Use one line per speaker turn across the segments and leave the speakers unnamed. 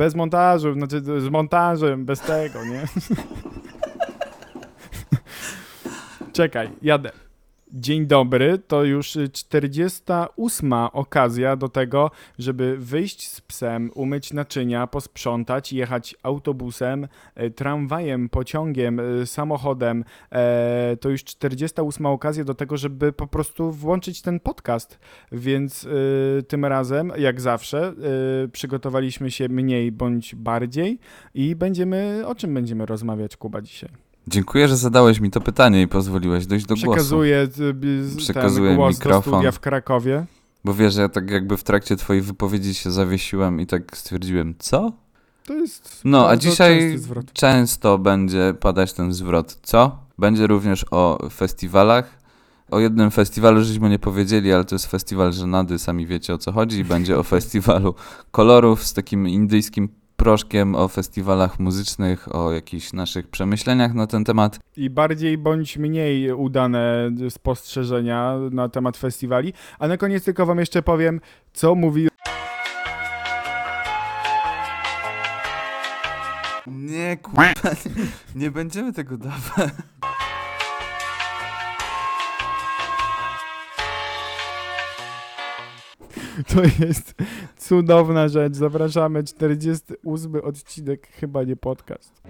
Bez montażu, znaczy z montażem, bez tego, nie? Czekaj, jadę. Dzień dobry, to już y, 48 okazja do tego, żeby wyjść z psem, umyć naczynia, posprzątać, jechać autobusem, y, tramwajem, pociągiem, y, samochodem. E, to już 48 okazja do tego, żeby po prostu włączyć ten podcast. Więc tym razem, jak zawsze, przygotowaliśmy się mniej bądź bardziej i będziemy, o czym będziemy rozmawiać, Kuba, dzisiaj?
Dziękuję, że zadałeś mi to pytanie i pozwoliłeś dojść do głosu.
Przekazuję, z-
Przekazuję
ten głos
mikrofon.
do studia w Krakowie.
Bo wiesz, ja tak jakby w trakcie twojej wypowiedzi się zawiesiłem i tak stwierdziłem, co?
To jest
No, a dzisiaj często będzie padać ten zwrot, co? Będzie również o festiwalach. O jednym festiwalu żeśmy nie powiedzieli, ale to jest festiwal żenady, sami wiecie o co chodzi. Będzie o festiwalu kolorów z takim indyjskim proszkiem, o festiwalach muzycznych, o jakichś naszych przemyśleniach na ten temat.
I bardziej bądź mniej udane spostrzeżenia na temat festiwali. A na koniec tylko wam jeszcze powiem, co mówi
Nie, kurwa, nie, nie będziemy tego dawać.
To jest cudowna rzecz. Zapraszamy 48 odcinek, chyba nie podcast.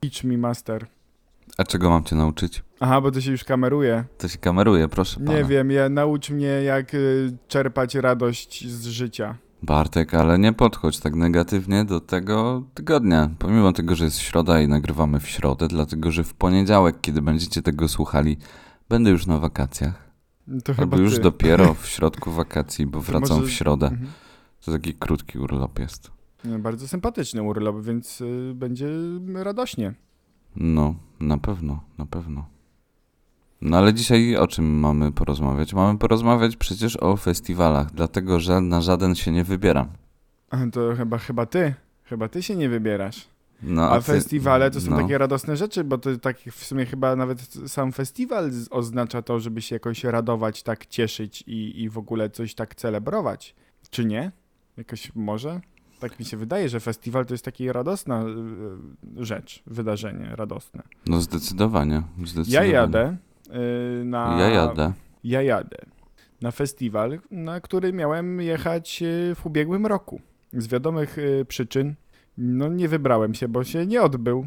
Teach me master.
A czego mam cię nauczyć?
Aha, bo to się już kameruje.
To się kameruje, proszę pana.
Nie wiem, ja, naucz mnie jak y, czerpać radość z życia.
Bartek, ale nie podchodź tak negatywnie do tego tygodnia. Pomimo tego, że jest środa i nagrywamy w środę, dlatego że w poniedziałek, kiedy będziecie tego słuchali, będę już na wakacjach.
To chyba
Albo już
ty.
dopiero w środku wakacji, bo
To
wracam
może-
w środę.
Mhm.
To taki krótki urlop jest.
No, Bardzo sympatyczny urlop, więc y, będzie radośnie.
No, na pewno, na pewno. No ale dzisiaj o czym mamy porozmawiać? Mamy porozmawiać przecież o festiwalach, dlatego że na żaden się nie wybieram.
A, To chyba, chyba ty. Chyba ty się nie wybierasz.
No,
A
ty-
festiwale to są
no.
takie radosne rzeczy, bo to tak w sumie chyba nawet sam festiwal oznacza to, żeby się jakoś radować, tak cieszyć i, i w ogóle coś tak celebrować. Czy nie? Jakoś może? Tak mi się wydaje, że festiwal to jest taka radosna y, rzecz, wydarzenie radosne.
No zdecydowanie,
Ja
zdecydowanie.
jadę y, na...
Ja jadę.
Ja jadę na festiwal, na który miałem jechać y, w ubiegłym roku. Z wiadomych y, przyczyn no nie wybrałem się, bo się nie odbył.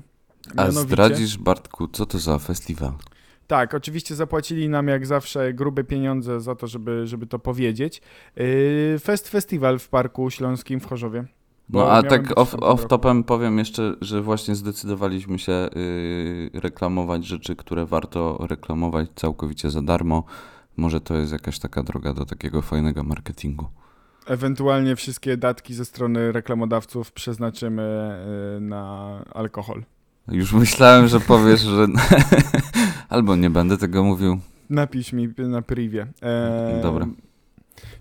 A
Mianowicie-
zdradzisz, Bartku, co to za festiwal?
Tak, oczywiście zapłacili nam jak zawsze grube pieniądze za to, żeby, żeby to powiedzieć. Fest Festiwal w Parku Śląskim w Chorzowie. Bo
No a tak off, off topem powiem jeszcze, że właśnie zdecydowaliśmy się yy, reklamować rzeczy, które warto reklamować całkowicie za darmo. Może to jest jakaś taka droga do takiego fajnego marketingu.
Ewentualnie wszystkie datki ze strony reklamodawców przeznaczymy yy, na alkohol.
Już myślałem, że powiesz, że albo nie będę tego mówił.
Napisz mi na privie. Eee,
Dobra.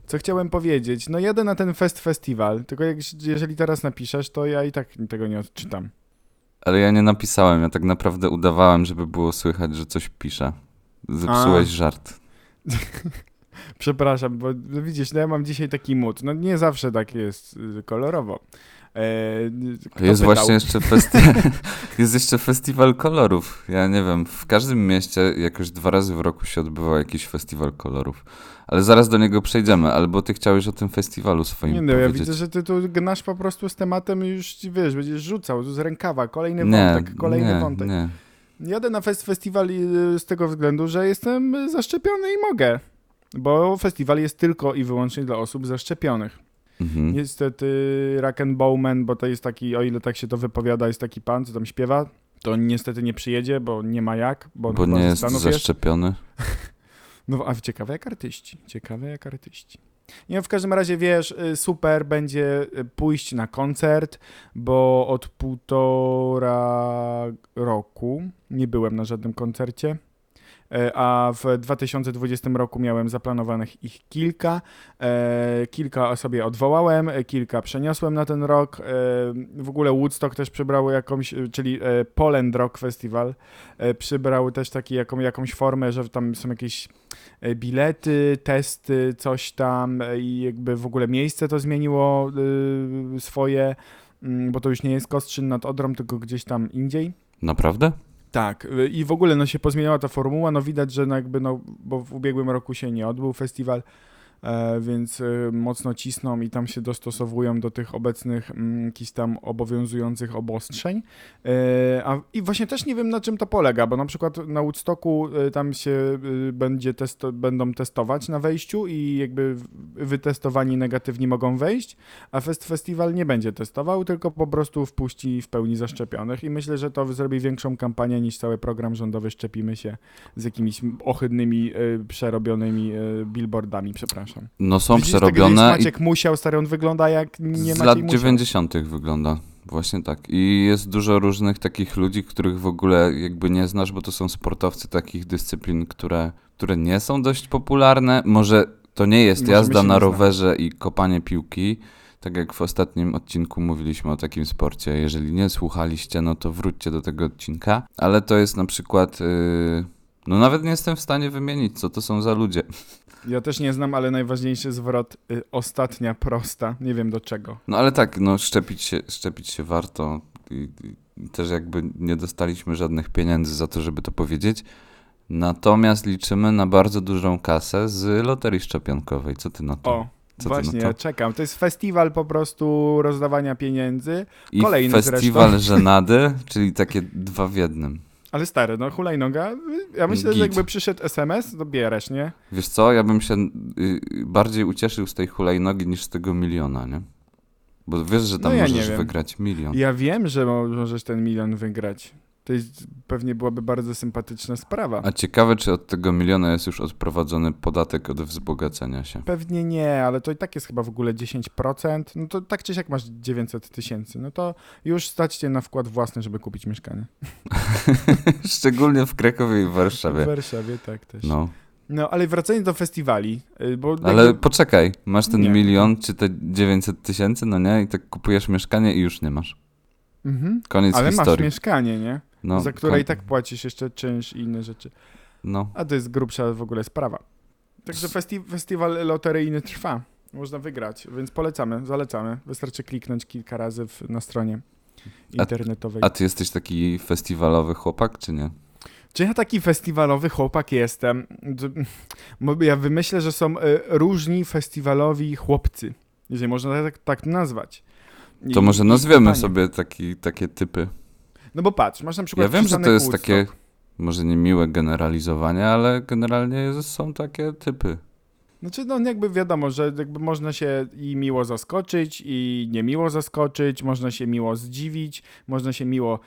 Co chciałem powiedzieć? No jadę na ten Fest Festiwal, tylko jak, jeżeli teraz napiszesz, to ja i tak tego nie odczytam.
Ale ja nie napisałem, ja tak naprawdę udawałem, żeby było słychać, że coś piszę. Zepsułeś
A.
żart.
Przepraszam, bo no widzisz, no ja mam dzisiaj taki mód. No nie zawsze tak jest y, kolorowo. Kto
Jest
pytał?
właśnie jeszcze festi- jest jeszcze festiwal kolorów. Ja nie wiem, w każdym mieście jakoś dwa razy w roku się odbywa jakiś festiwal kolorów. Ale zaraz do niego przejdziemy, albo ty chciałeś o tym festiwalu swoim
Nie no, ja widzę, że ty tu gnasz po prostu z tematem i już, wiesz, będziesz rzucał z rękawa, kolejny
nie,
wątek, kolejny
nie,
wątek.
Nie.
Jadę na fest festiwal y, z tego względu, że jestem zaszczepiony i mogę. Bo festiwal jest tylko i wyłącznie dla osób zaszczepionych.
Mhm.
Niestety Bowman, bo to jest taki, o ile tak się to wypowiada, jest taki pan, co tam śpiewa, to niestety nie przyjedzie, bo nie ma jak, bo,
Bo nie jest zaszczepiony.
No, a ciekawe jak artyści, ciekawe jak artyści. Nie, w każdym razie wiesz, y, super będzie y, pójść na koncert, bo od półtora roku nie byłem na żadnym koncercie. E, a w 2020 roku miałem zaplanowanych ich kilka. E, Kilka sobie odwołałem, e, kilka przeniosłem na ten rok. W ogóle Woodstock też przybrało jakąś, czyli Poland Rock Festival, przybrał też taki, jaką, jakąś formę, że tam są jakieś bilety, testy, coś tam i jakby w ogóle miejsce to zmieniło swoje, mm, bo to już nie jest Kostrzyn nad Odrą, tylko gdzieś tam indziej.
Naprawdę?
Tak, y, i w ogóle no, się pozmieniała ta formuła, no widać, że no, jakby, no, bo w ubiegłym roku się nie odbył festiwal, więc y, mocno cisną i tam się dostosowują do tych obecnych mm, jakichś tam obowiązujących obostrzeń. E, a, I właśnie też nie wiem, na czym to polega, bo na przykład na Woodstocku y, tam się y, będzie testo, będą testować na wejściu i jakby wytestowani negatywni mogą wejść, a fest festiwal nie będzie testował, tylko po prostu wpuści w pełni zaszczepionych i myślę, że to zrobi większą kampanię niż cały program rządowy Szczepimy się z jakimiś ohydnymi, przerobionymi billboardami, przepraszam.
No są
Widzisz, tak
przerobione i
Maciek Musiał, stary, on wygląda jak nie
z lat
Musiał.
90. wygląda. Właśnie tak. I jest dużo różnych takich ludzi, których w ogóle jakby nie znasz, bo to są sportowcy takich dyscyplin, które, które nie są dość popularne. Może to nie jest
Może
jazda na rowerze i kopanie piłki. Tak jak w ostatnim odcinku mówiliśmy o takim sporcie. Jeżeli nie słuchaliście, no to wróćcie do tego odcinka. Ale to jest na przykład. Yy... No nawet nie jestem w stanie wymienić, co to są za ludzie.
Ja też nie znam, ale najważniejszy zwrot y, ostatnia prosta, nie wiem do czego.
No ale tak, no szczepić się, szczepić się warto. I, i też jakby nie dostaliśmy żadnych pieniędzy za to, żeby to powiedzieć. Natomiast liczymy na bardzo dużą kasę z loterii szczepionkowej. Co ty na to?
O,
Co ty
właśnie,
na to?
ja czekam. To jest festiwal po prostu rozdawania pieniędzy,
I
kolejny
festiwal
zresztą.
żenady, czyli takie dwa w jednym.
Ale stary, no hulajnoga, ja myślę,
Git.
że jakby przyszedł SMS, to bierzesz, nie?
Wiesz co, ja bym się y, bardziej ucieszył z tej hulajnogi niż z tego miliona, nie? Bo wiesz, że tam
No ja
możesz wygrać milion.
Ja wiem, że mo- możesz ten milion wygrać. To jest, pewnie byłaby bardzo sympatyczna sprawa.
A ciekawe, czy od tego miliona jest już odprowadzony podatek od wzbogacenia się.
Pewnie nie, ale to i tak jest chyba w ogóle 10%. No to tak czy siak masz 900 tysięcy. No to już stać cię na wkład własny, żeby kupić mieszkanie.
Szczególnie w Krakowie i w
W
Warszawie.
Warszawie tak też. No,
No,
ale wracając do festiwali, y, bo
ale poczekaj, masz ten
Nie.
milion czy te 900 tysięcy, no nie? I tak kupujesz mieszkanie i już nie masz.
Mhm.
Koniec
Ale masz
historii.
mieszkanie, nie?
No,
Za które
kon-
i tak płacisz jeszcze czynsz i inne rzeczy.
No,
A to jest grubsza w ogóle sprawa. Także festi festiwal loteryjny trwa. Można wygrać, więc polecamy, zalecamy. Wystarczy kliknąć kilka razy w, na stronie internetowej.
a ty jesteś taki festiwalowy chłopak, czy nie?
Czy ja taki festiwalowy chłopak jestem? Ja wymyślę, że są e, różni festiwalowi chłopcy, jeżeli można tak, tak nazwać. I-
To może nazwiemy sobie taki, takie typy.
No bo patrz, masz na przykład
Ja wiem, że to jest
Woodstock.
takie, może nie miłe generalizowanie, ale generalnie są takie typy.
Znaczy, no jakby wiadomo, że jakby można się i miło zaskoczyć, i niemiło zaskoczyć, można się miło zdziwić, można się miło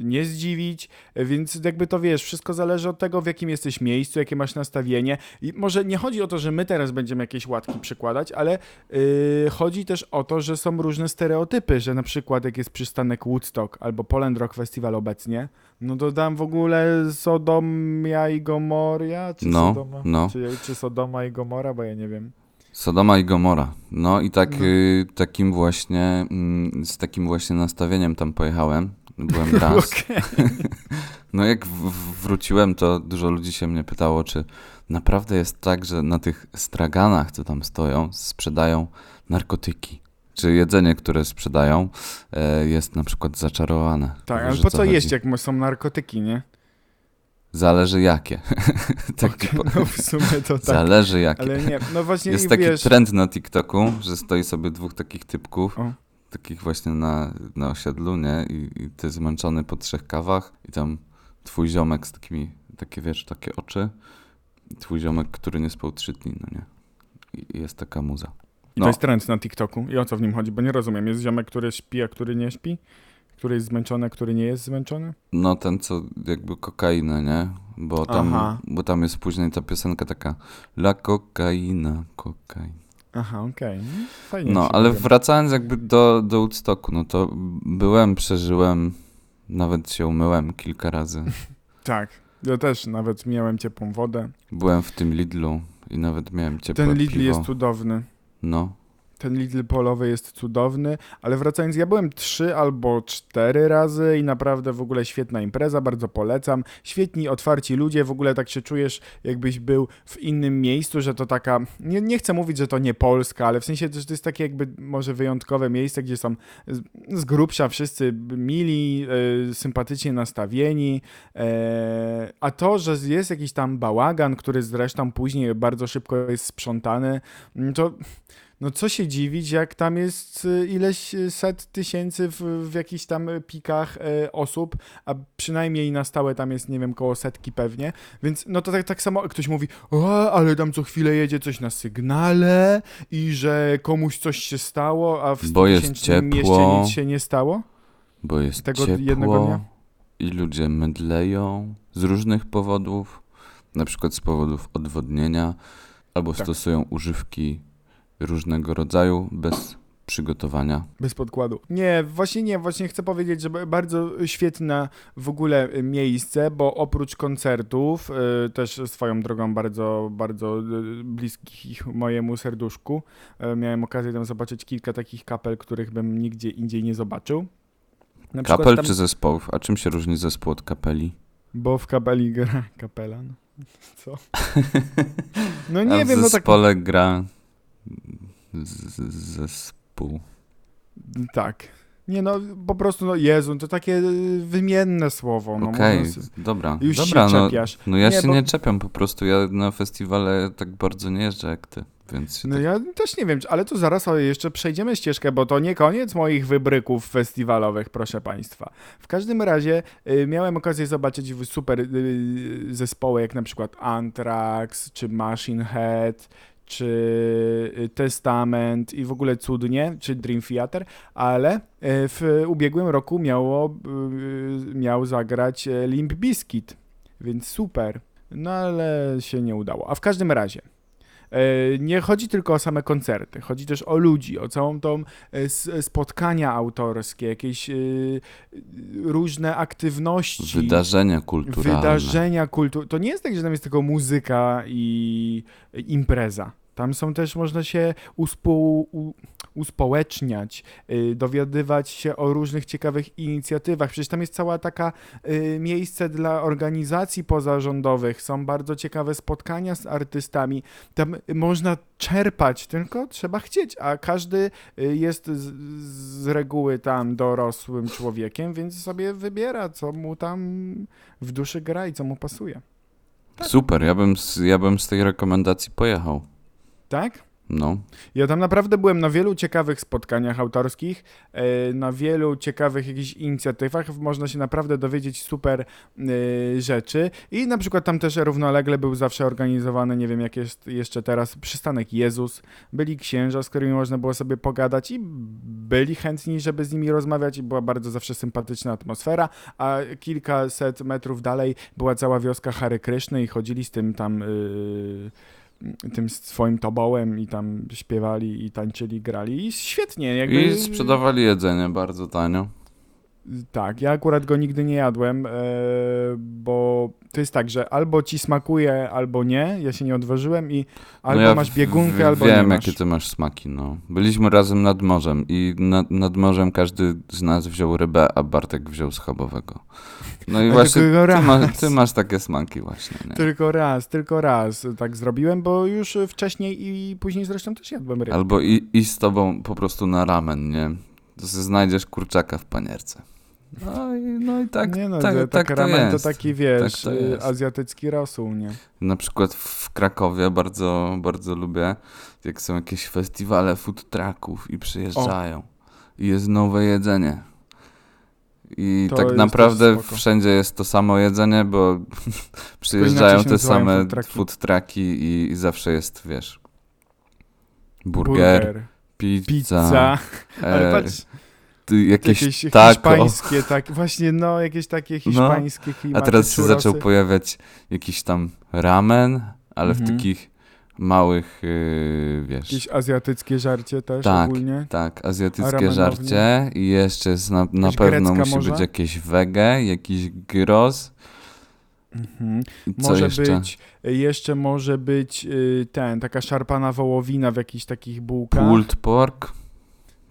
nie zdziwić, więc jakby to wiesz, wszystko zależy od tego, w jakim jesteś miejscu, jakie masz nastawienie. I może nie chodzi o to, że my teraz będziemy jakieś łatki przykładać, ale yy, chodzi też o to, że są różne stereotypy, że na przykład jak jest przystanek Woodstock albo Poland Rock Festival obecnie, no to tam w ogóle Sodomia i Gomoria, czy
No,
Sodoma?
no.
Czy, czy Sodoma i Gomora, bo ja nie wiem.
Sodoma i Gomora. No i tak,
No.
y, takim właśnie, mm, z takim właśnie nastawieniem tam pojechałem. Byłem raz.
Okej.
No jak wróciłem, to dużo ludzi się mnie pytało, czy naprawdę jest tak, że na tych straganach, co tam stoją, sprzedają narkotyki. Czy jedzenie, które sprzedają, e, jest na przykład zaczarowane.
Tak, ale po co
chodzi?
jeść, jak są narkotyki, nie?
Zależy jakie. tak typo-
no w sumie to tak.
Zależy jakie.
Ale nie, no właśnie
Jest taki
wiesz...
trend na TikToku, że stoi sobie dwóch takich typków,
O.
takich właśnie na, na osiedlu, nie? I, I ty zmęczony po trzech kawach i tam twój ziomek z takimi, takie wiesz, takie oczy i twój ziomek, który nie spał trzy dni, no nie? I, i jest taka muza.
I
No.
to jest trend na TikToku. I o co w nim chodzi? Bo nie rozumiem. Jest ziomek, który śpi, a który nie śpi? Który jest zmęczony, a który nie jest zmęczony?
No ten, co jakby kokainę, nie? Bo tam,
Aha.
bo tam jest później ta piosenka taka La kokaina, kokain.
Aha, okej. No, Fajnie.
No,
się
ale
bawię.
wracając jakby do, do Woodstocku, no to byłem, przeżyłem, nawet się umyłem kilka razy.
Tak. Ja też nawet miałem ciepłą wodę.
Byłem w tym Lidlu i nawet miałem ciepłe
Ten Lidl
piwo.
jest cudowny.
No,
Ten Lidl polowy jest cudowny, ale wracając, ja byłem trzy albo cztery razy i naprawdę w ogóle świetna impreza, bardzo polecam. Świetni, otwarci ludzie, w ogóle tak się czujesz, jakbyś był w innym miejscu, że to taka, nie, nie chcę mówić, że to nie Polska, ale w sensie, że to jest takie jakby może wyjątkowe miejsce, gdzie są z, z grubsza wszyscy mili, e, sympatycznie nastawieni, e, a to, że jest jakiś tam bałagan, który zresztą później bardzo szybko jest sprzątany, to no co się dziwić, jak tam jest y, ileś y, set tysięcy w, w jakichś tam y, pikach osób, a przynajmniej na stałe tam jest, nie wiem, koło setki pewnie, więc no to tak, tak samo ktoś mówi, o, ale tam co chwilę jedzie coś na sygnale i że komuś coś się stało, a w
Bo jest
100-tysięcznym mieście
ciepło.
nic się nie stało.
bo jest
Tego
ciepło
jednego dnia?
i ludzie mydleją z różnych powodów, na przykład z powodów odwodnienia, albo
Tak.
stosują używki różnego rodzaju bez przygotowania.
Bez podkładu. Nie, właśnie nie, właśnie chcę powiedzieć, że bardzo świetne w ogóle y, miejsce, bo oprócz koncertów, y, też swoją drogą bardzo, bardzo y, bliskich mojemu serduszku, y, miałem okazję tam zobaczyć kilka takich kapel, których bym nigdzie indziej nie zobaczył. Na
Kapel
tam,
czy zespołów? A czym się różni zespół od kapeli?
Bo w kapeli gra kapela, no. Co? No
A
nie
w
wiem, no tak,
zespole gra z- zespół.
tak. Nie no, po prostu, no Jezu, to takie y, wymienne słowo. No,
Okej,
sobie-
dobra.
Już
dobra,
się
no,
czepiasz.
no ja
Nie,
się
bo-
nie czepiam po prostu. Ja na festiwale tak bardzo nie jeżdżę jak ty, więc
No
tak...
ja też nie wiem, ale to zaraz jeszcze przejdziemy ścieżkę, bo to nie koniec moich wybryków festiwalowych, proszę Państwa. W każdym razie y, miałem okazję zobaczyć super y, zespoły, jak na przykład Anthrax, czy Machine Head, czy y, Testament i w ogóle cudnie, czy Dream Theater, ale y, w ubiegłym roku miało, y, miał zagrać Limp Bizkit, więc super. No ale się nie udało. A w każdym razie, Nie chodzi tylko o same koncerty, chodzi też o ludzi, o całą tą e, spotkania autorskie, jakieś e, różne aktywności,
Wydarzenia kulturalne.
wydarzenia kultu. To nie jest tak, że tam jest tylko muzyka i impreza. Tam są też, można się uspół, uspołeczniać, y, dowiadywać się o różnych ciekawych inicjatywach. Przecież tam jest cała taka y, miejsce dla organizacji pozarządowych, są bardzo ciekawe spotkania z artystami. Tam można czerpać, tylko trzeba chcieć, a każdy y, jest z, z reguły tam dorosłym człowiekiem, więc sobie wybiera, co mu tam w duszy gra i co mu pasuje.
Super, ja bym, z, ja bym z tej rekomendacji pojechał.
Tak?
No,
Ja tam naprawdę byłem na wielu ciekawych spotkaniach autorskich, e, na wielu ciekawych jakichś inicjatywach. Można się naprawdę dowiedzieć super e, rzeczy. I na przykład tam też równolegle był zawsze organizowany, nie wiem jak jest jeszcze teraz, przystanek Jezus. Byli księża, z którymi można było sobie pogadać i byli chętni, żeby z nimi rozmawiać i była bardzo zawsze sympatyczna atmosfera, a kilkaset metrów dalej była cała wioska Hary Kryszny i chodzili z tym tam... y, tym swoim tobołem i tam śpiewali i tańczyli, grali i świetnie. Jakby,
i sprzedawali jedzenie bardzo tanio.
Tak, ja akurat go nigdy nie jadłem, e, bo to jest tak, że albo ci smakuje, albo nie, ja się nie odważyłem i albo
no ja
masz biegunkę,
w-
albo
wiem,
nie masz.
jakie ty masz smaki, no. Byliśmy razem nad morzem i nad, nad morzem każdy z nas wziął rybę, a Bartek wziął schabowego. No i właśnie
tylko
ty, ma, ty masz takie smaki właśnie, nie?
Tylko raz, tylko raz tak zrobiłem, bo już wcześniej i później zresztą też jadłem rybę.
Albo i, i z tobą po prostu na ramen, nie? To znajdziesz kurczaka w panierce. No i, no i tak,
nie no,
tak,
tak,
tak
tak
to
ramen
jest.
to taki, wiesz,
Tak to
y, azjatycki rosół, nie?
Na przykład w Krakowie bardzo, bardzo lubię, jak są jakieś festiwale food trucków i przyjeżdżają. I jest nowe jedzenie. I
To
tak naprawdę wszędzie jest to samo jedzenie, bo przyjeżdżają te same
food trucki.
food trucki i, i zawsze jest, wiesz, burger, pizza,
pizza, ale
e,
patrz,
jakieś,
jakieś
taco.
hiszpańskie, tak, właśnie, no, jakieś takie hiszpańskie
A
klimaty,
teraz się zaczął pojawiać jakiś tam ramen, ale w
Mhm.
takich małych, yy, wiesz...
Jakieś azjatyckie żarcie też
Tak.
ogólnie.
Tak,
A
azjatyckie żarcie i jeszcze jest na, na pewno musi
może?
być jakieś wege, jakiś gyros
Mhm. Może
jeszcze?
być, jeszcze może być y, ten, taka szarpana wołowina w jakichś takich bułkach.
Pulled pork?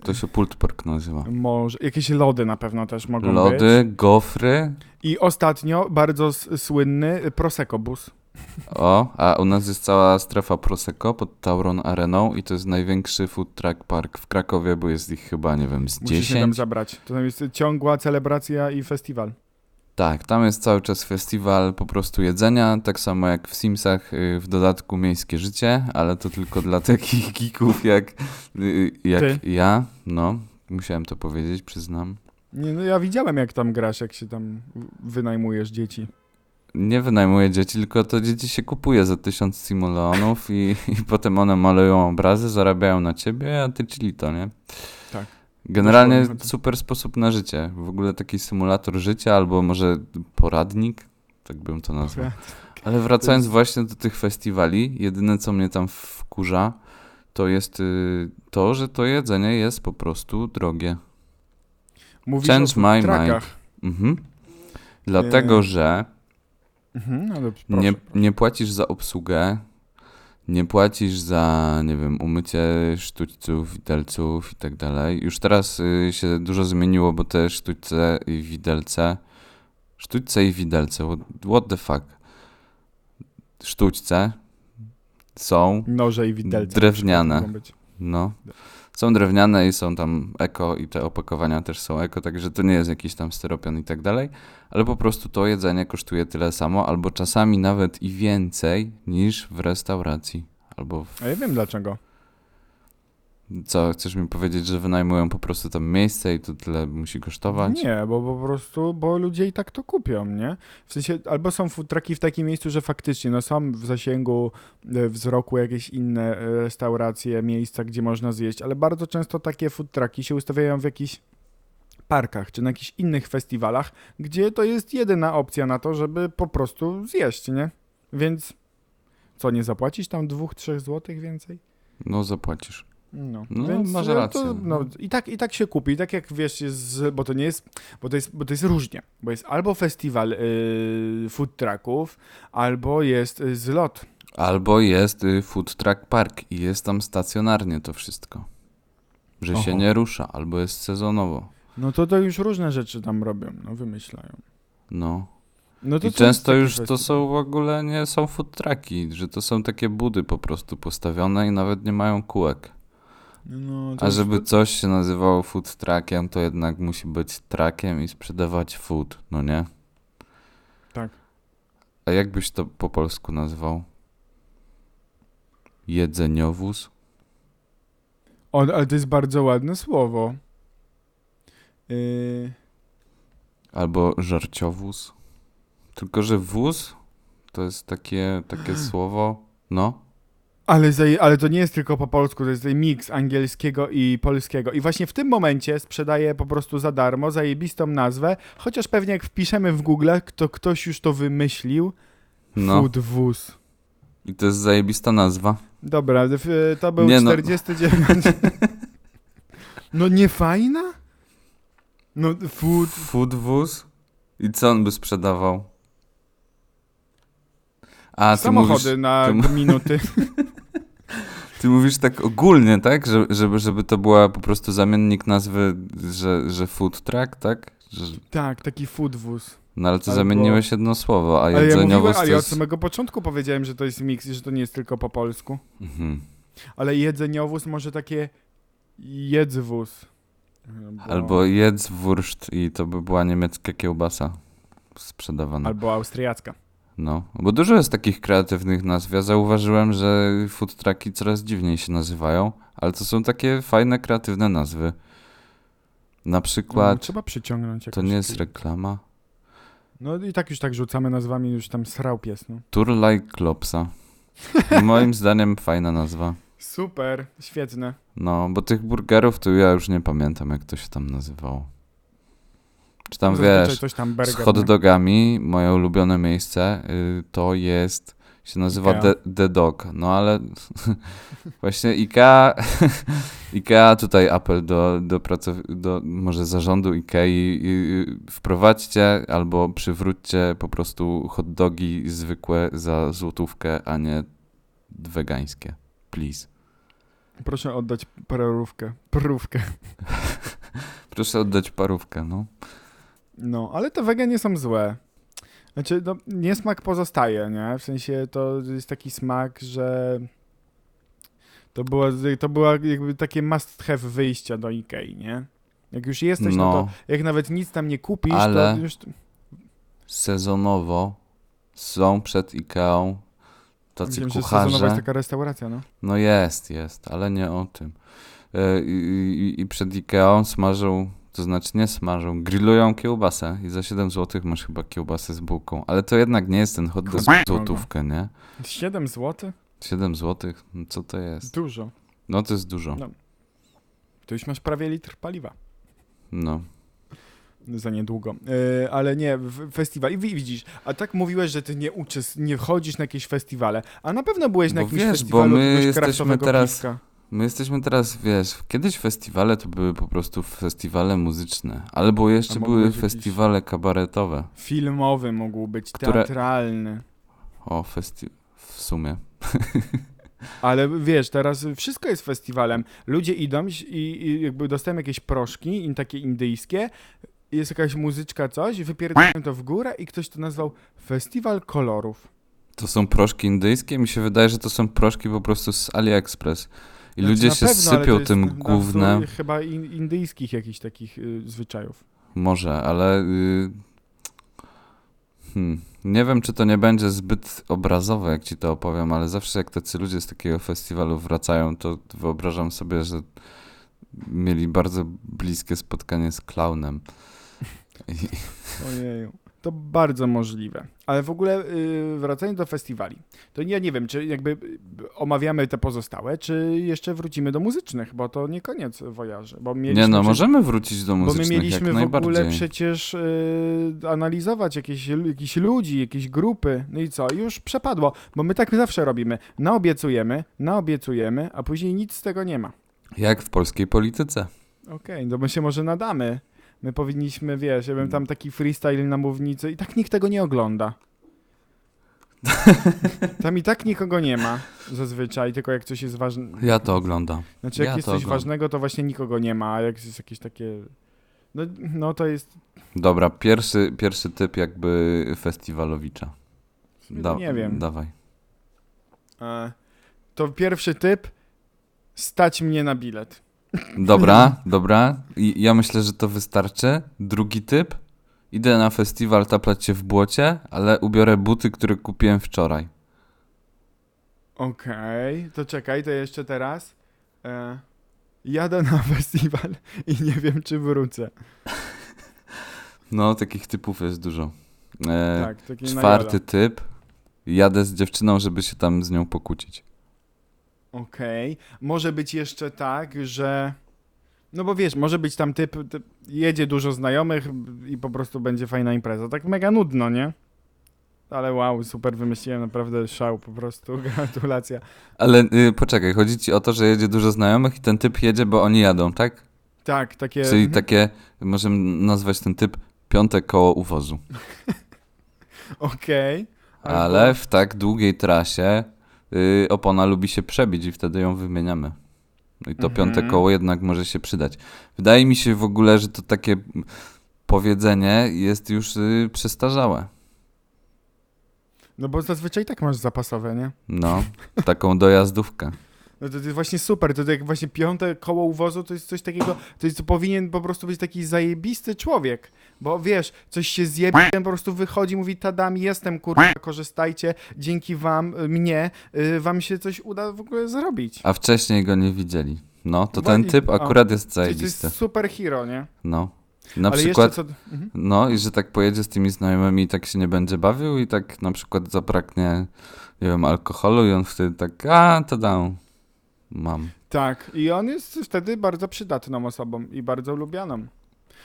To się pulled pork nazywa.
Może, jakieś lody na pewno też mogą być.
Lody, gofry.
I ostatnio bardzo słynny Prosecco bus.
O, a u nas jest cała strefa Prosecco pod Tauron Areną i to jest największy food truck park w Krakowie, bo jest ich chyba, nie wiem, z
Musisz mnie tam
10.
zabrać. To tam jest ciągła celebracja i festiwal.
Tak, tam jest cały czas festiwal po prostu jedzenia, tak samo jak w Simsach, y, w dodatku miejskie życie, ale to tylko dla takich geeków jak, y, jak
Ty.
ja. No, musiałem to powiedzieć, przyznam.
Nie, no ja widziałem jak tam grasz, jak się tam wynajmujesz dzieci.
Nie wynajmuję dzieci, tylko to dzieci się kupuje za tysiąc simoleonów i, i potem one malują obrazy, zarabiają na ciebie, a ty chili to, nie? Generalnie super sposób na życie. W ogóle taki symulator życia albo może poradnik, tak bym to nazwał. Ale wracając właśnie do tych festiwali, jedyne co mnie tam wkurza, to jest y, to, że to jedzenie jest po prostu drogie.
Mówisz
Change my
truckach.
Mhm. Dlatego, że
Mhm,
nie, nie płacisz za obsługę, nie płacisz za, nie wiem, umycie sztućców, widelców i tak dalej. Już teraz y, się dużo zmieniło, bo te sztućce i widelce, sztućce i widelce, what, the fuck? Sztućce są,
Noże i widelce.
Drewniane. no, są drewniane i są tam eko i te opakowania też są eko, także to nie jest jakiś tam styropian i tak dalej, ale po prostu to jedzenie kosztuje tyle samo, albo czasami nawet i więcej niż w restauracji. Albo w...
A ja wiem dlaczego.
Co, chcesz mi powiedzieć, że wynajmują po prostu tam miejsce i to tyle musi kosztować?
Nie, bo po prostu, bo ludzie i tak to kupią, nie? W sensie, albo są food trucki w takim miejscu, że faktycznie no, są w zasięgu e, wzroku jakieś inne e, restauracje, miejsca, gdzie można zjeść, ale bardzo często takie food trucki się ustawiają w jakichś parkach, czy na jakichś innych festiwalach, gdzie to jest jedyna opcja na to, żeby po prostu zjeść, nie? Więc co, nie zapłacić tam dwóch, trzech złotych więcej?
No zapłacisz.
No,
No,
więc
masz
e,
rację.
To, no, i, tak, I tak się kupi. I tak jak wiesz, jest, bo to nie jest, bo to jest, bo to jest różnie. Bo jest albo festiwal y, food trucków, albo jest y, zlot.
Albo jest y, food truck park i jest tam stacjonarnie to wszystko. Że się
Oho.
nie rusza, albo jest sezonowo.
No to to już różne rzeczy tam robią, no wymyślają.
No.
No to
I często już to są w ogóle nie są food trucki, że to są takie budy po prostu postawione i nawet nie mają kółek.
No,
A żeby
to-
coś się nazywało food truckiem, to jednak musi być truckiem i sprzedawać food, no nie?
Tak.
A jak byś to po polsku nazwał? Jedzeniowóz?
O, ale to jest bardzo ładne słowo. Y,
Albo żarciowóz? Tylko, że wóz to jest takie, takie słowo, no.
Ale, zaje, ale to nie jest tylko po polsku, to jest miks angielskiego i polskiego. I właśnie w tym momencie sprzedaję po prostu za darmo zajebistą nazwę, chociaż pewnie jak wpiszemy w Google, to ktoś już to wymyślił.
No.
Food wóz.
I to jest zajebista nazwa.
Dobra, w- to był
Nie no.
49. No nie fajna? No food.
Food wóz? I co on by sprzedawał? A, ty
Samochody
mówisz,
na
ty
minuty.
ty mówisz tak ogólnie, tak? Że, żeby, żeby to była po prostu zamiennik nazwy, że, że food truck, tak? Że,
tak, taki food wóz.
no ale to
Albo-
zamieniłeś jedno słowo, a
Ale ja mówiłem, ale ja od samego początku powiedziałem, że to jest miks i że to nie jest tylko po polsku.
Mhm.
Ale jedzeniowóz może takie jedzwóz. Albo,
Albo jedz wurszt i to by była niemiecka kiełbasa sprzedawana.
albo austriacka.
No, bo dużo jest takich kreatywnych nazw. Ja zauważyłem, że food trucki coraz dziwniej się nazywają, ale to są takie fajne, kreatywne nazwy. Na
No,
przykład,
trzeba przyciągnąć
to
jakoś
nie jest reklama,
No i tak już tak rzucamy nazwami, już tam srał pies, no.
Turlaj Klopsa. Moim zdaniem fajna nazwa.
Super, świetne.
No, bo tych burgerów to ja już nie pamiętam, jak to się tam nazywało. Czy tam wiesz,
coś tam
z hot dogami, moje ulubione miejsce, y, to jest się nazywa
Ikea.
The, The Dog. No ale właśnie Ikea, Ikea tutaj apel do, do, pracow- do może zarządu Ikei i- i wprowadźcie albo przywróćcie po prostu hot dogi zwykłe za złotówkę, a nie wegańskie. Please.
Proszę oddać parówkę. Parówkę.
Proszę oddać parówkę, no.
No, ale te wege nie są złe. Znaczy, no, niesmak pozostaje, nie? W sensie to jest taki smak, że to było, to była jakby takie must have wyjścia do Ikei, nie? Jak już jesteś, no,
No,
to jak nawet nic tam nie kupisz,
Ale-
to już...
sezonowo są przed Ikeą tacy
Wiem, że sezonowa jest
kucharze.
taka restauracja, no.
No jest, jest, ale nie o tym. E, I, i, I przed Ikeą smażą, to znaczy nie smażą, grillują kiełbasę i za 7 zł masz chyba kiełbasę z bułką. Ale to jednak nie jest ten hot dog za złotówkę, nie?
7 zł?
7 zł? No co to jest?
Dużo.
No to jest dużo.
No. To już masz prawie litr paliwa.
No.
za niedługo. E, ale nie, w- festiwal. I wi- widzisz, a tak mówiłeś, że ty nie uczysz, nie chodzisz na jakieś festiwale, a na pewno byłeś na
Bo
jakimś
wiesz, bo
festiwalu
my
jakiegoś
jesteśmy teraz-
piwka.
My jesteśmy teraz, wiesz, kiedyś festiwale to były po prostu festiwale muzyczne, albo jeszcze były festiwale kabaretowe.
Filmowy mógł być,
Które-
teatralny.
O, festi... w sumie.
Ale wiesz, teraz wszystko jest festiwalem. Ludzie idą i, i jakby dostają jakieś proszki, in, takie indyjskie, jest jakaś muzyczka, coś, wypierdają to w górę i ktoś to nazwał Festiwal Kolorów.
To są proszki indyjskie? Mi się wydaje, że to są proszki po prostu z AliExpress. I
Znaczy, na
ludzie się
pewno,
sypią tym
wzór Chyba in, indyjskich jakichś takich y, zwyczajów.
Może, ale... Y... Hmm. Nie wiem, czy to nie będzie zbyt obrazowe, jak ci to opowiem, ale zawsze jak tacy ludzie z takiego festiwalu wracają, to wyobrażam sobie, że mieli bardzo bliskie spotkanie z klaunem. I...
Ojeju. To bardzo możliwe. Ale w ogóle yy, wracając do festiwali, to ja nie wiem, czy jakby y, omawiamy te pozostałe, czy jeszcze wrócimy do muzycznych, bo to nie koniec wojaży. Bo mieliśmy
Nie no, możemy wrócić do
Bo my
muzycznych
mieliśmy w ogóle przecież yy, analizować jakieś, jakichś ludzi, jakieś grupy. No i co? Już przepadło, bo my tak zawsze robimy. Naobiecujemy, naobiecujemy, a później nic z tego nie ma.
Jak w polskiej polityce.
Okej, to my się może nadamy. My powinniśmy, wiesz, ja bym tam taki freestyle na mównicy i tak nikt tego nie ogląda. Tam i tak nikogo nie ma zazwyczaj, tylko jak coś jest ważne.
Ja to oglądam.
Znaczy jak
ja
jest coś
oglądam.
ważnego, to właśnie nikogo nie ma, a jak jest jakieś takie... No, no to jest...
Dobra, pierwszy, pierwszy typ jakby festiwalowicza. Da,
nie wiem.
Dawaj.
E, to pierwszy typ, stać mnie na bilet.
Dobra, dobra. I ja myślę, że to wystarczy. Drugi typ. Idę na festiwal taplać się w błocie, ale ubiorę buty, które kupiłem wczoraj.
Okej, to czekaj, to jeszcze teraz. E, jadę na festiwal i nie wiem, czy wrócę.
No, takich typów jest dużo. E,
tak,
czwarty typ. Jadę z dziewczyną, żeby się tam z nią pokłócić.
Okej. Może być jeszcze tak, że. No bo wiesz, może być tam typ, typ, jedzie dużo znajomych i po prostu będzie fajna impreza. Tak mega nudno, nie? Ale wow, super wymyśliłem, naprawdę szał po prostu, gratulacja.
Ale y, poczekaj, chodzi ci o to, że jedzie dużo znajomych i ten typ jedzie, bo oni jadą, tak?
Tak, takie...
Czyli takie, możemy nazwać ten typ piąte koło uwozu.
Okej.
Ale w tak długiej trasie y, opona lubi się przebić i wtedy ją wymieniamy. No i to
Mhm.
piąte koło jednak może się przydać. Wydaje mi się w ogóle, że to takie powiedzenie jest już y, przestarzałe.
No bo zazwyczaj tak masz zapasowe, nie?
No, taką dojazdówkę.
No to, to jest właśnie super, to jak właśnie piąte koło uwozu to jest coś takiego, to jest to powinien po prostu być taki zajebisty człowiek, bo wiesz, coś się zjebie, ten po prostu wychodzi, mówi tadam, jestem kurwa, korzystajcie, dzięki wam, y, mnie, y, wam się coś uda w ogóle zrobić.
A wcześniej go nie widzieli. No, to
Bo
ten typ
o,
akurat jest
To jest
zajebisty.
super hero, nie?
No. Na
Ale
przykład,
jeszcze co... Mhm.
no i że tak pojedzie z tymi znajomymi i tak się nie będzie bawił i tak na przykład zabraknie, nie wiem, alkoholu i on wtedy tak, a, to dam. Mam.
Tak, i on jest wtedy bardzo przydatną osobą i bardzo lubianą.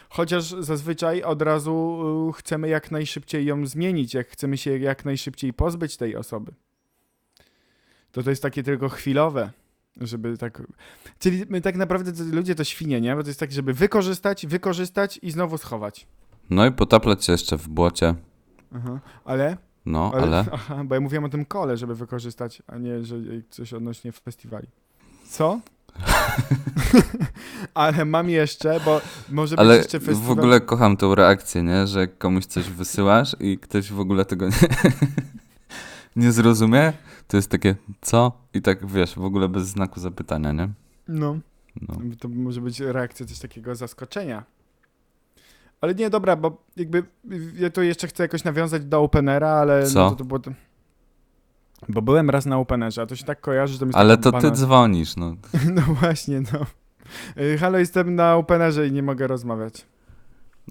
Chociaż zazwyczaj od razu y, chcemy jak najszybciej ją zmienić, jak chcemy się jak najszybciej pozbyć tej osoby. to to jest takie tylko chwilowe, żeby tak... Czyli my tak naprawdę to, ludzie to świnie, nie? Bo to jest tak, żeby wykorzystać, wykorzystać i znowu schować.
No i potaplać się jeszcze w błocie.
Aha. Ale,
No,
ale,
ale...
Aha, bo ja mówiłem o tym kole, żeby wykorzystać, a nie, że coś odnośnie festiwali. Co? ale mam jeszcze, bo może być
Ale
jeszcze festiwal...
w ogóle kocham tą reakcję, nie? Że komuś coś wysyłasz i ktoś w ogóle tego nie, nie zrozumie. To jest takie, co? I tak, wiesz, w ogóle bez znaku zapytania, nie?
No.
No.
To może być reakcja coś takiego zaskoczenia. Ale nie, dobra, bo jakby ja tu jeszcze chcę jakoś nawiązać do Openera, ale
Co?
No to, to było... Bo byłem raz na Openerze, a to się tak kojarzy, że to mi
Ale to ty dzwonisz, no.
No właśnie, no. Y, Halo, jestem na Openerze i nie mogę rozmawiać.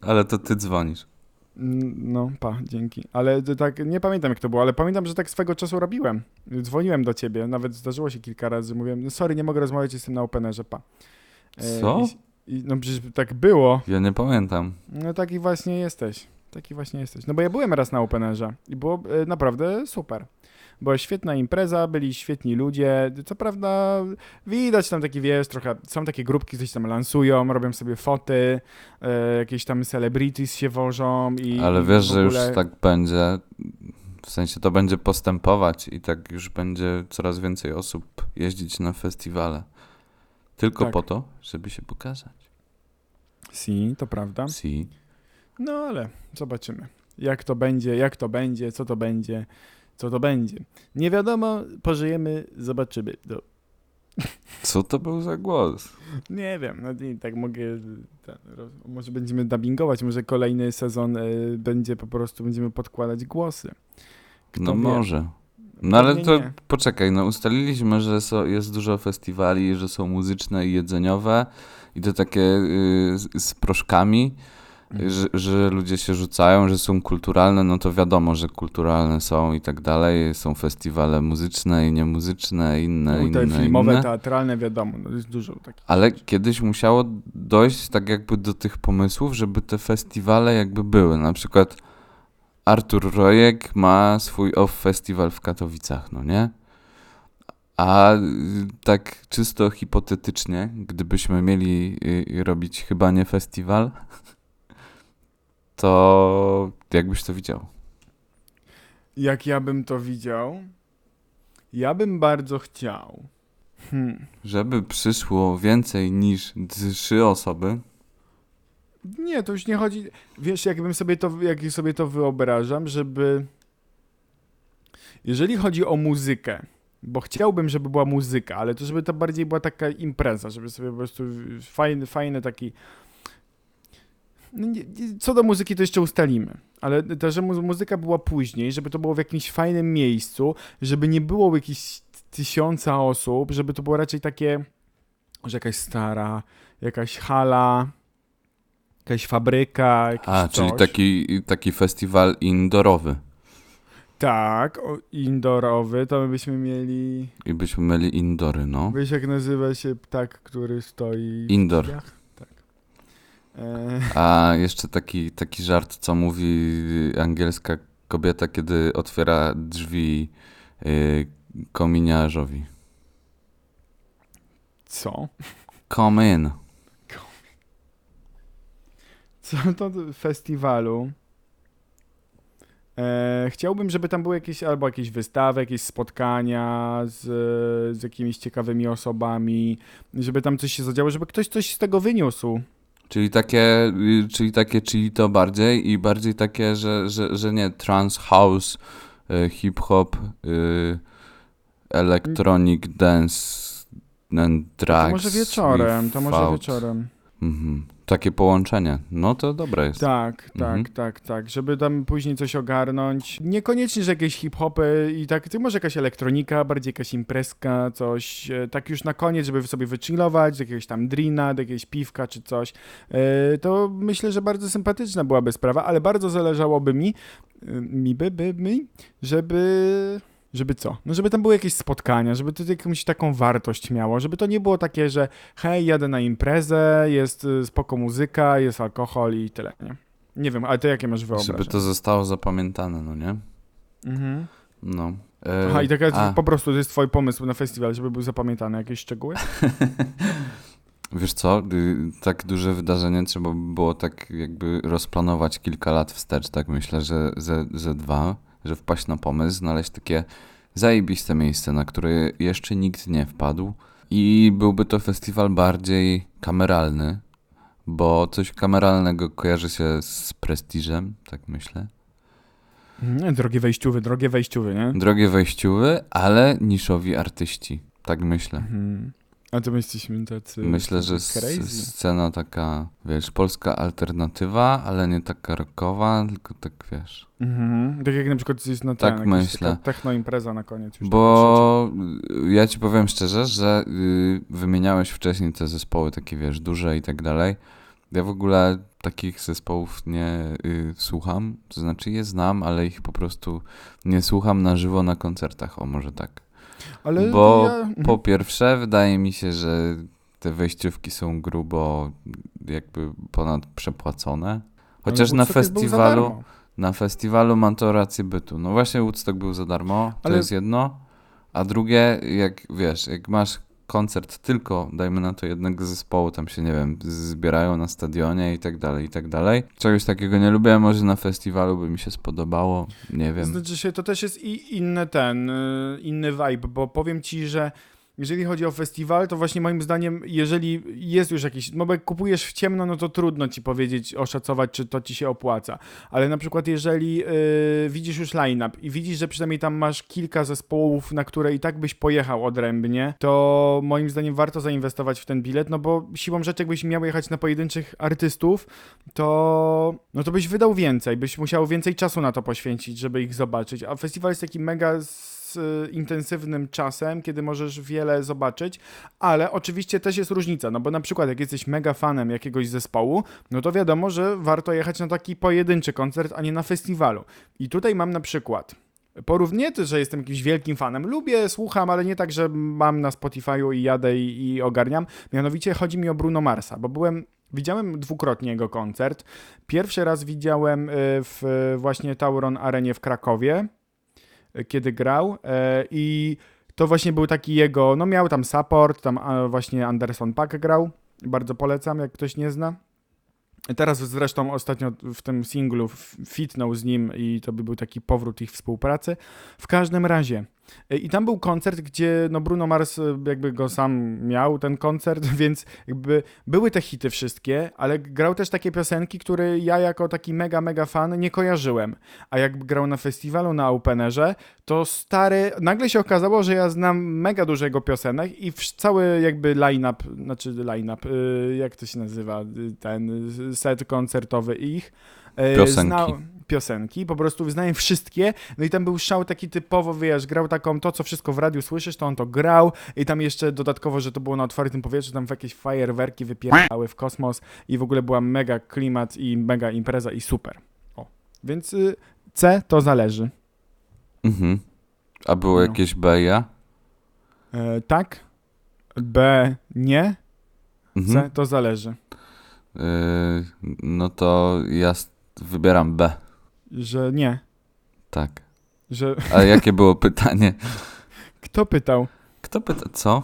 Ale to ty dzwonisz.
No, pa, dzięki. Ale tak, nie pamiętam jak to było, ale pamiętam, że tak swego czasu robiłem. Dzwoniłem do ciebie, nawet zdarzyło się kilka razy, mówiłem, no sorry, nie mogę rozmawiać, jestem na Openerze, pa. E,
Co?
I, i, no przecież tak było.
Ja nie pamiętam.
No taki właśnie jesteś. Taki właśnie jesteś. No bo ja byłem raz na Openerze i było e, naprawdę super. Była świetna impreza, byli świetni ludzie. Co prawda widać tam taki, wiesz, trochę, są takie grupki, coś tam lansują, robią sobie foty, e, jakieś tam celebrities się wożą i
Ale wiesz,
w
że już
ogóle-
tak będzie. W sensie to będzie postępować i tak już będzie coraz więcej osób jeździć na festiwale. Tylko
Tak.
po to, żeby się pokazać.
Si, to prawda.
Si.
No ale zobaczymy. Jak to będzie, jak to będzie, co to będzie, co to będzie. Nie wiadomo, pożyjemy, zobaczymy. No,
Co to był za głos?
Nie wiem, no nie, tak mogę. Roz, może będziemy dubbingować, może kolejny sezon y, będzie po prostu, będziemy podkładać głosy. Kto
no
wie?
może. No ale to
nie.
poczekaj, no ustaliliśmy, że so, jest dużo festiwali, że są muzyczne i jedzeniowe i to takie y, z, z proszkami. Że, że ludzie się rzucają, że są kulturalne, no to wiadomo, że kulturalne są i tak dalej. Są festiwale muzyczne i niemuzyczne, inne,
No, te
inne,
filmowe,
inne.
teatralne, wiadomo, no jest dużo takich.
Ale kiedyś musiało dojść tak jakby do tych pomysłów, żeby te festiwale jakby były. Na przykład Artur Rojek ma swój off festiwal w Katowicach, no nie? A y, tak czysto hipotetycznie, gdybyśmy mieli y, robić chyba nie festiwal, to jakbyś to widział?
Jak ja bym to widział, ja bym bardzo chciał. Hmm.
Żeby przyszło więcej niż trzy osoby,
Nie, to już nie chodzi. Wiesz, jakbym sobie to, jak sobie to wyobrażam, żeby. Jeżeli chodzi o muzykę, bo chciałbym, żeby była muzyka, ale to żeby to bardziej była taka impreza, żeby sobie po prostu fajny, fajny taki. No co do muzyki to jeszcze ustalimy, ale to, że mu- muzyka była później, żeby to było w jakimś fajnym miejscu, żeby nie było jakichś tysiąca osób, żeby to było raczej takie, że jakaś stara, jakaś hala, jakaś fabryka, jakieś
a,
coś.
czyli taki, taki festiwal indoorowy.
Tak, o, indoorowy, to my byśmy mieli...
I byśmy mieli indory, no.
Wiesz jak nazywa się ptak, który stoi w
Indoor.
drzwiach? E,
A jeszcze taki, taki żart, co mówi angielska kobieta, kiedy otwiera drzwi y, kominiarzowi.
co?
Come in.
Co to do festiwalu? E, chciałbym, żeby tam były jakieś albo jakieś wystawy, jakieś spotkania z, z jakimiś ciekawymi osobami, żeby tam coś się zadziało, żeby ktoś coś z tego wyniósł.
Czyli takie, y, czyli takie, czyli to bardziej i bardziej takie, że, że, że nie trans house, y, hip hop, y, electronic dance and drugs.
to może wieczorem, to może wieczorem.
Mhm. Takie połączenie. No to dobre jest.
Tak, tak,
Mhm.
tak, tak, żeby tam później coś ogarnąć. Niekoniecznie, że jakieś hip-hopy i tak, ty może jakaś elektronika, bardziej jakaś imprezka, coś, e, tak już na koniec, żeby sobie wychillować, do jakiegoś tam drina, do jakiegoś piwka czy coś. E, To myślę, że bardzo sympatyczna byłaby sprawa, ale bardzo zależałoby mi, e, mi by, by, mi, żeby... Żeby co? No żeby tam były jakieś spotkania, żeby to jakąś taką wartość miało, żeby to nie było takie, że hej, jadę na imprezę, jest y, spoko muzyka, jest alkohol i tyle, nie? Nie wiem, ale to jakie masz wyobrażenie?
Żeby to zostało zapamiętane, no nie?
Mhm.
No. E,
Aha, i taka
a,
po prostu to jest twój pomysł na festiwal, żeby był zapamiętany jakieś szczegóły?
Wiesz co, y, tak duże wydarzenie trzeba by było tak jakby rozplanować kilka lat wstecz, tak myślę, że ze, ze dwa, że wpaść na pomysł, znaleźć takie zajebiste miejsce, na które jeszcze nikt nie wpadł i byłby to festiwal bardziej kameralny, bo coś kameralnego kojarzy się z prestiżem, tak myślę.
Drogie wejściowy, drogie wejściowy, nie?
Drogie wejściowy, ale niszowi artyści, tak myślę.
Mhm. A to my jesteśmy tacy...
Myślę, że
crazy.
scena taka, wiesz, polska alternatywa, ale nie taka rockowa, tylko tak, wiesz.
Mhm. Tak jak na przykład jest na
Tak
ten, jakaś
myślę.
techno impreza na koniec. Już
Bo ja ci powiem szczerze, że y, wymieniałeś wcześniej te zespoły takie, wiesz, duże i tak dalej. Ja w ogóle takich zespołów nie y, słucham, to znaczy je znam, ale ich po prostu nie słucham na żywo na koncertach, o może tak.
Ale
Bo
ja... mhm.
Po pierwsze, wydaje mi się, że te wejściówki są grubo jakby ponad przepłacone. Chociaż na festiwalu, na festiwalu mam to rację bytu. No właśnie Woodstock był za darmo, to
Ale-
jest jedno. A drugie, jak wiesz, jak masz koncert tylko, dajmy na to jednego zespołu, tam się, nie wiem, zbierają na stadionie i tak dalej, i tak dalej. Czegoś takiego nie lubię, może na festiwalu by mi się spodobało, nie wiem.
Znaczy się, to też jest i inny ten, y, inny vibe, bo powiem ci, że jeżeli chodzi o festiwal, to właśnie moim zdaniem, jeżeli jest już jakiś, no bo jak kupujesz w ciemno, no to trudno ci powiedzieć, oszacować, czy to ci się opłaca. Ale na przykład jeżeli y, widzisz już line-up i widzisz, że przynajmniej tam masz kilka zespołów, na które i tak byś pojechał odrębnie, to moim zdaniem warto zainwestować w ten bilet, no bo siłą rzeczy jakbyś miał jechać na pojedynczych artystów, to no to byś wydał więcej, byś musiał więcej czasu na to poświęcić, żeby ich zobaczyć. A festiwal jest taki mega y, intensywnym czasem, kiedy możesz wiele zobaczyć, ale oczywiście też jest różnica, no bo na przykład jak jesteś mega fanem jakiegoś zespołu, no to wiadomo, że warto jechać na taki pojedynczy koncert, a nie na festiwalu. I tutaj mam na przykład Porównie że jestem jakimś wielkim fanem. Lubię, słucham, ale nie tak, że mam na Spotify'u i jadę i, i ogarniam. Mianowicie chodzi mi o Bruno Marsa, bo byłem, widziałem dwukrotnie jego koncert. Pierwszy raz widziałem y, w właśnie Tauron Arenie w Krakowie, y, kiedy grał e, i to właśnie był taki jego, no miał tam support, tam właśnie Anderson Paak grał. Bardzo polecam, jak ktoś nie zna. Teraz zresztą ostatnio w tym singlu fitnął z nim i to by był taki powrót ich współpracy. W każdym razie. Y, I tam był koncert, gdzie no Bruno Mars y, jakby go sam miał, ten koncert, więc jakby były te hity wszystkie, ale grał też takie piosenki, które ja jako taki mega, mega fan nie kojarzyłem. A jak grał na festiwalu na Openerze, to stary, nagle się okazało, że ja znam mega dużo jego piosenek i cały jakby line-up, znaczy line-up, y, jak to się nazywa, y, ten y, set koncertowy ich.
Piosenki.
Znał, piosenki, po prostu wyznałem wszystkie, no i tam był szał taki typowo, wiesz, grał taką, to co wszystko w radiu słyszysz, to on to grał i tam jeszcze dodatkowo, że to było na otwartym powietrzu, tam w jakieś fajerwerki wypierały w kosmos i w ogóle była mega klimat i mega impreza i super. O, więc y, C to zależy.
Mhm. A było
No.
jakieś beja?
E, tak, B nie, C
Mhm.
to zależy.
Y, no to ja wybieram B,
Że nie,
tak.
że
A jakie było pytanie?
kto pytał?
Kto pyta, co?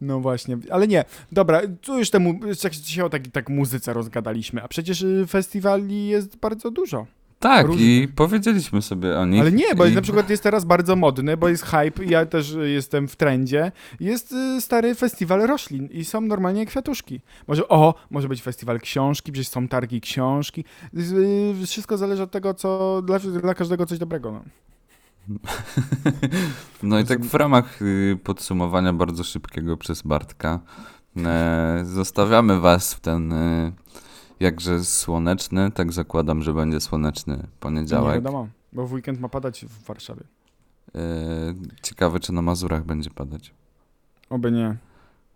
No właśnie, ale nie. Dobra, tu już temu tak się o tak, tak muzyce rozgadaliśmy, a przecież y, festiwali jest bardzo dużo.
Tak, i powiedzieliśmy sobie o nich.
Ale nie, bo
i...
na przykład jest teraz bardzo modny, bo jest hype, ja też jestem w trendzie. Jest y, stary festiwal roślin i są normalnie kwiatuszki. Może, o, może być festiwal książki, przecież są targi książki. Y, Wszystko zależy od tego, co dla, dla każdego coś dobrego. No.
No i tak w ramach y, podsumowania bardzo szybkiego przez Bartka e, zostawiamy was w ten jakże słoneczny, tak zakładam, że będzie słoneczny
Nie
poniedziałek.
wiadomo, bo w weekend ma padać w Warszawie.
E, ciekawe, czy na Mazurach będzie padać.
Oby nie.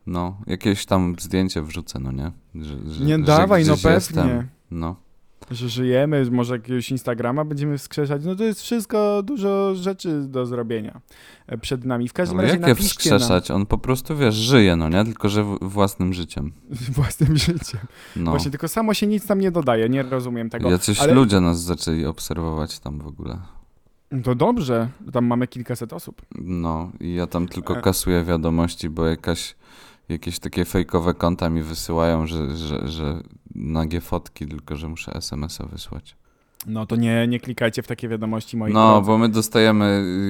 No, jakieś tam zdjęcie wrzucę, no nie? Że, że,
Nie
że
dawaj, no pewnie.
Jestem. No.
Że żyjemy, może jakiegoś Instagrama będziemy wskrzeszać. No to jest wszystko dużo rzeczy do zrobienia e, przed nami. W każdym
Ale
razie
jak je
napiszcie nam
wskrzeszać? On po prostu, wiesz, żyje, no nie? Tylko, że własnym życiem.
własnym życiem.
No.
Właśnie tylko samo się nic tam nie dodaje, nie rozumiem tego.
Jacyś
ale-
ludzie nas zaczęli obserwować tam w ogóle.
To dobrze, tam mamy kilkaset osób.
No i ja tam tylko
E.
kasuję wiadomości, bo jakaś, jakieś takie fejkowe konta mi wysyłają, że, że, że nagie fotki, tylko że muszę SMS-a wysłać.
No to nie, nie klikajcie w takie wiadomości moich
No,
drodzy.
bo my dostajemy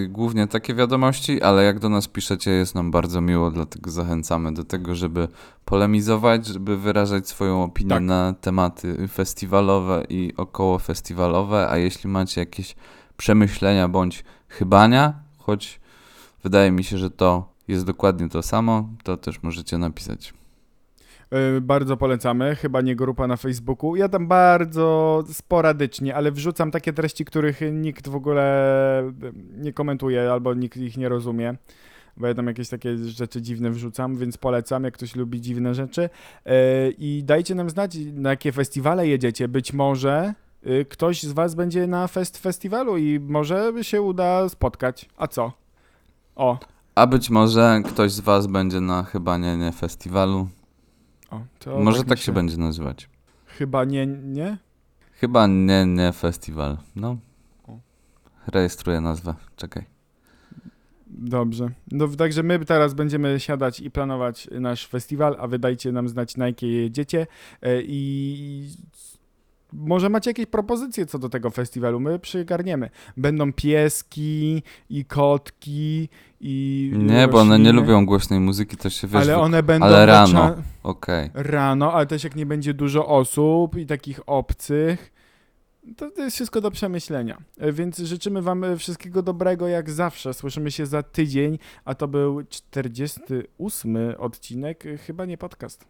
y, głównie takie wiadomości, ale jak do nas piszecie, jest nam bardzo miło, dlatego zachęcamy do tego, żeby polemizować, żeby wyrażać swoją opinię
Tak.
na tematy festiwalowe i około festiwalowe, a jeśli macie jakieś przemyślenia bądź chybania, choć wydaje mi się, że to jest dokładnie to samo, to też możecie napisać.
Y, Bardzo polecamy, chyba nie grupa na Facebooku. Ja tam bardzo sporadycznie, ale wrzucam takie treści, których nikt w ogóle y, nie komentuje albo nikt ich nie rozumie. Bo ja tam jakieś takie rzeczy dziwne wrzucam, więc polecam, jak ktoś lubi dziwne rzeczy. Y, I dajcie nam znać, na jakie festiwale jedziecie. Być może ktoś z Was będzie na fest festiwalu i może się uda spotkać. A co? O,
A być może ktoś z was będzie na chyba nie, nie festiwalu.
o to
może
mi
tak się będzie nazywać.
Chyba nie, nie?
Chyba nie, nie festiwal. No. Rejestruję nazwę. Czekaj.
Dobrze. No, także my teraz będziemy siadać i planować nasz festiwal, a wy dajcie nam znać, na jakie jedziecie e, i może macie jakieś propozycje co do tego festiwalu, my przygarniemy. Będą pieski i kotki i
Nie, bo one nie lubią głośnej muzyki, to się wiesz.
Ale one będą
ale rano. Okej.
rano, ale też jak nie będzie dużo osób i takich obcych, to, to jest wszystko do przemyślenia. E, Więc życzymy Wam e, wszystkiego dobrego jak zawsze. Słyszymy się za tydzień, a to był 48 odcinek, e, chyba nie podcast.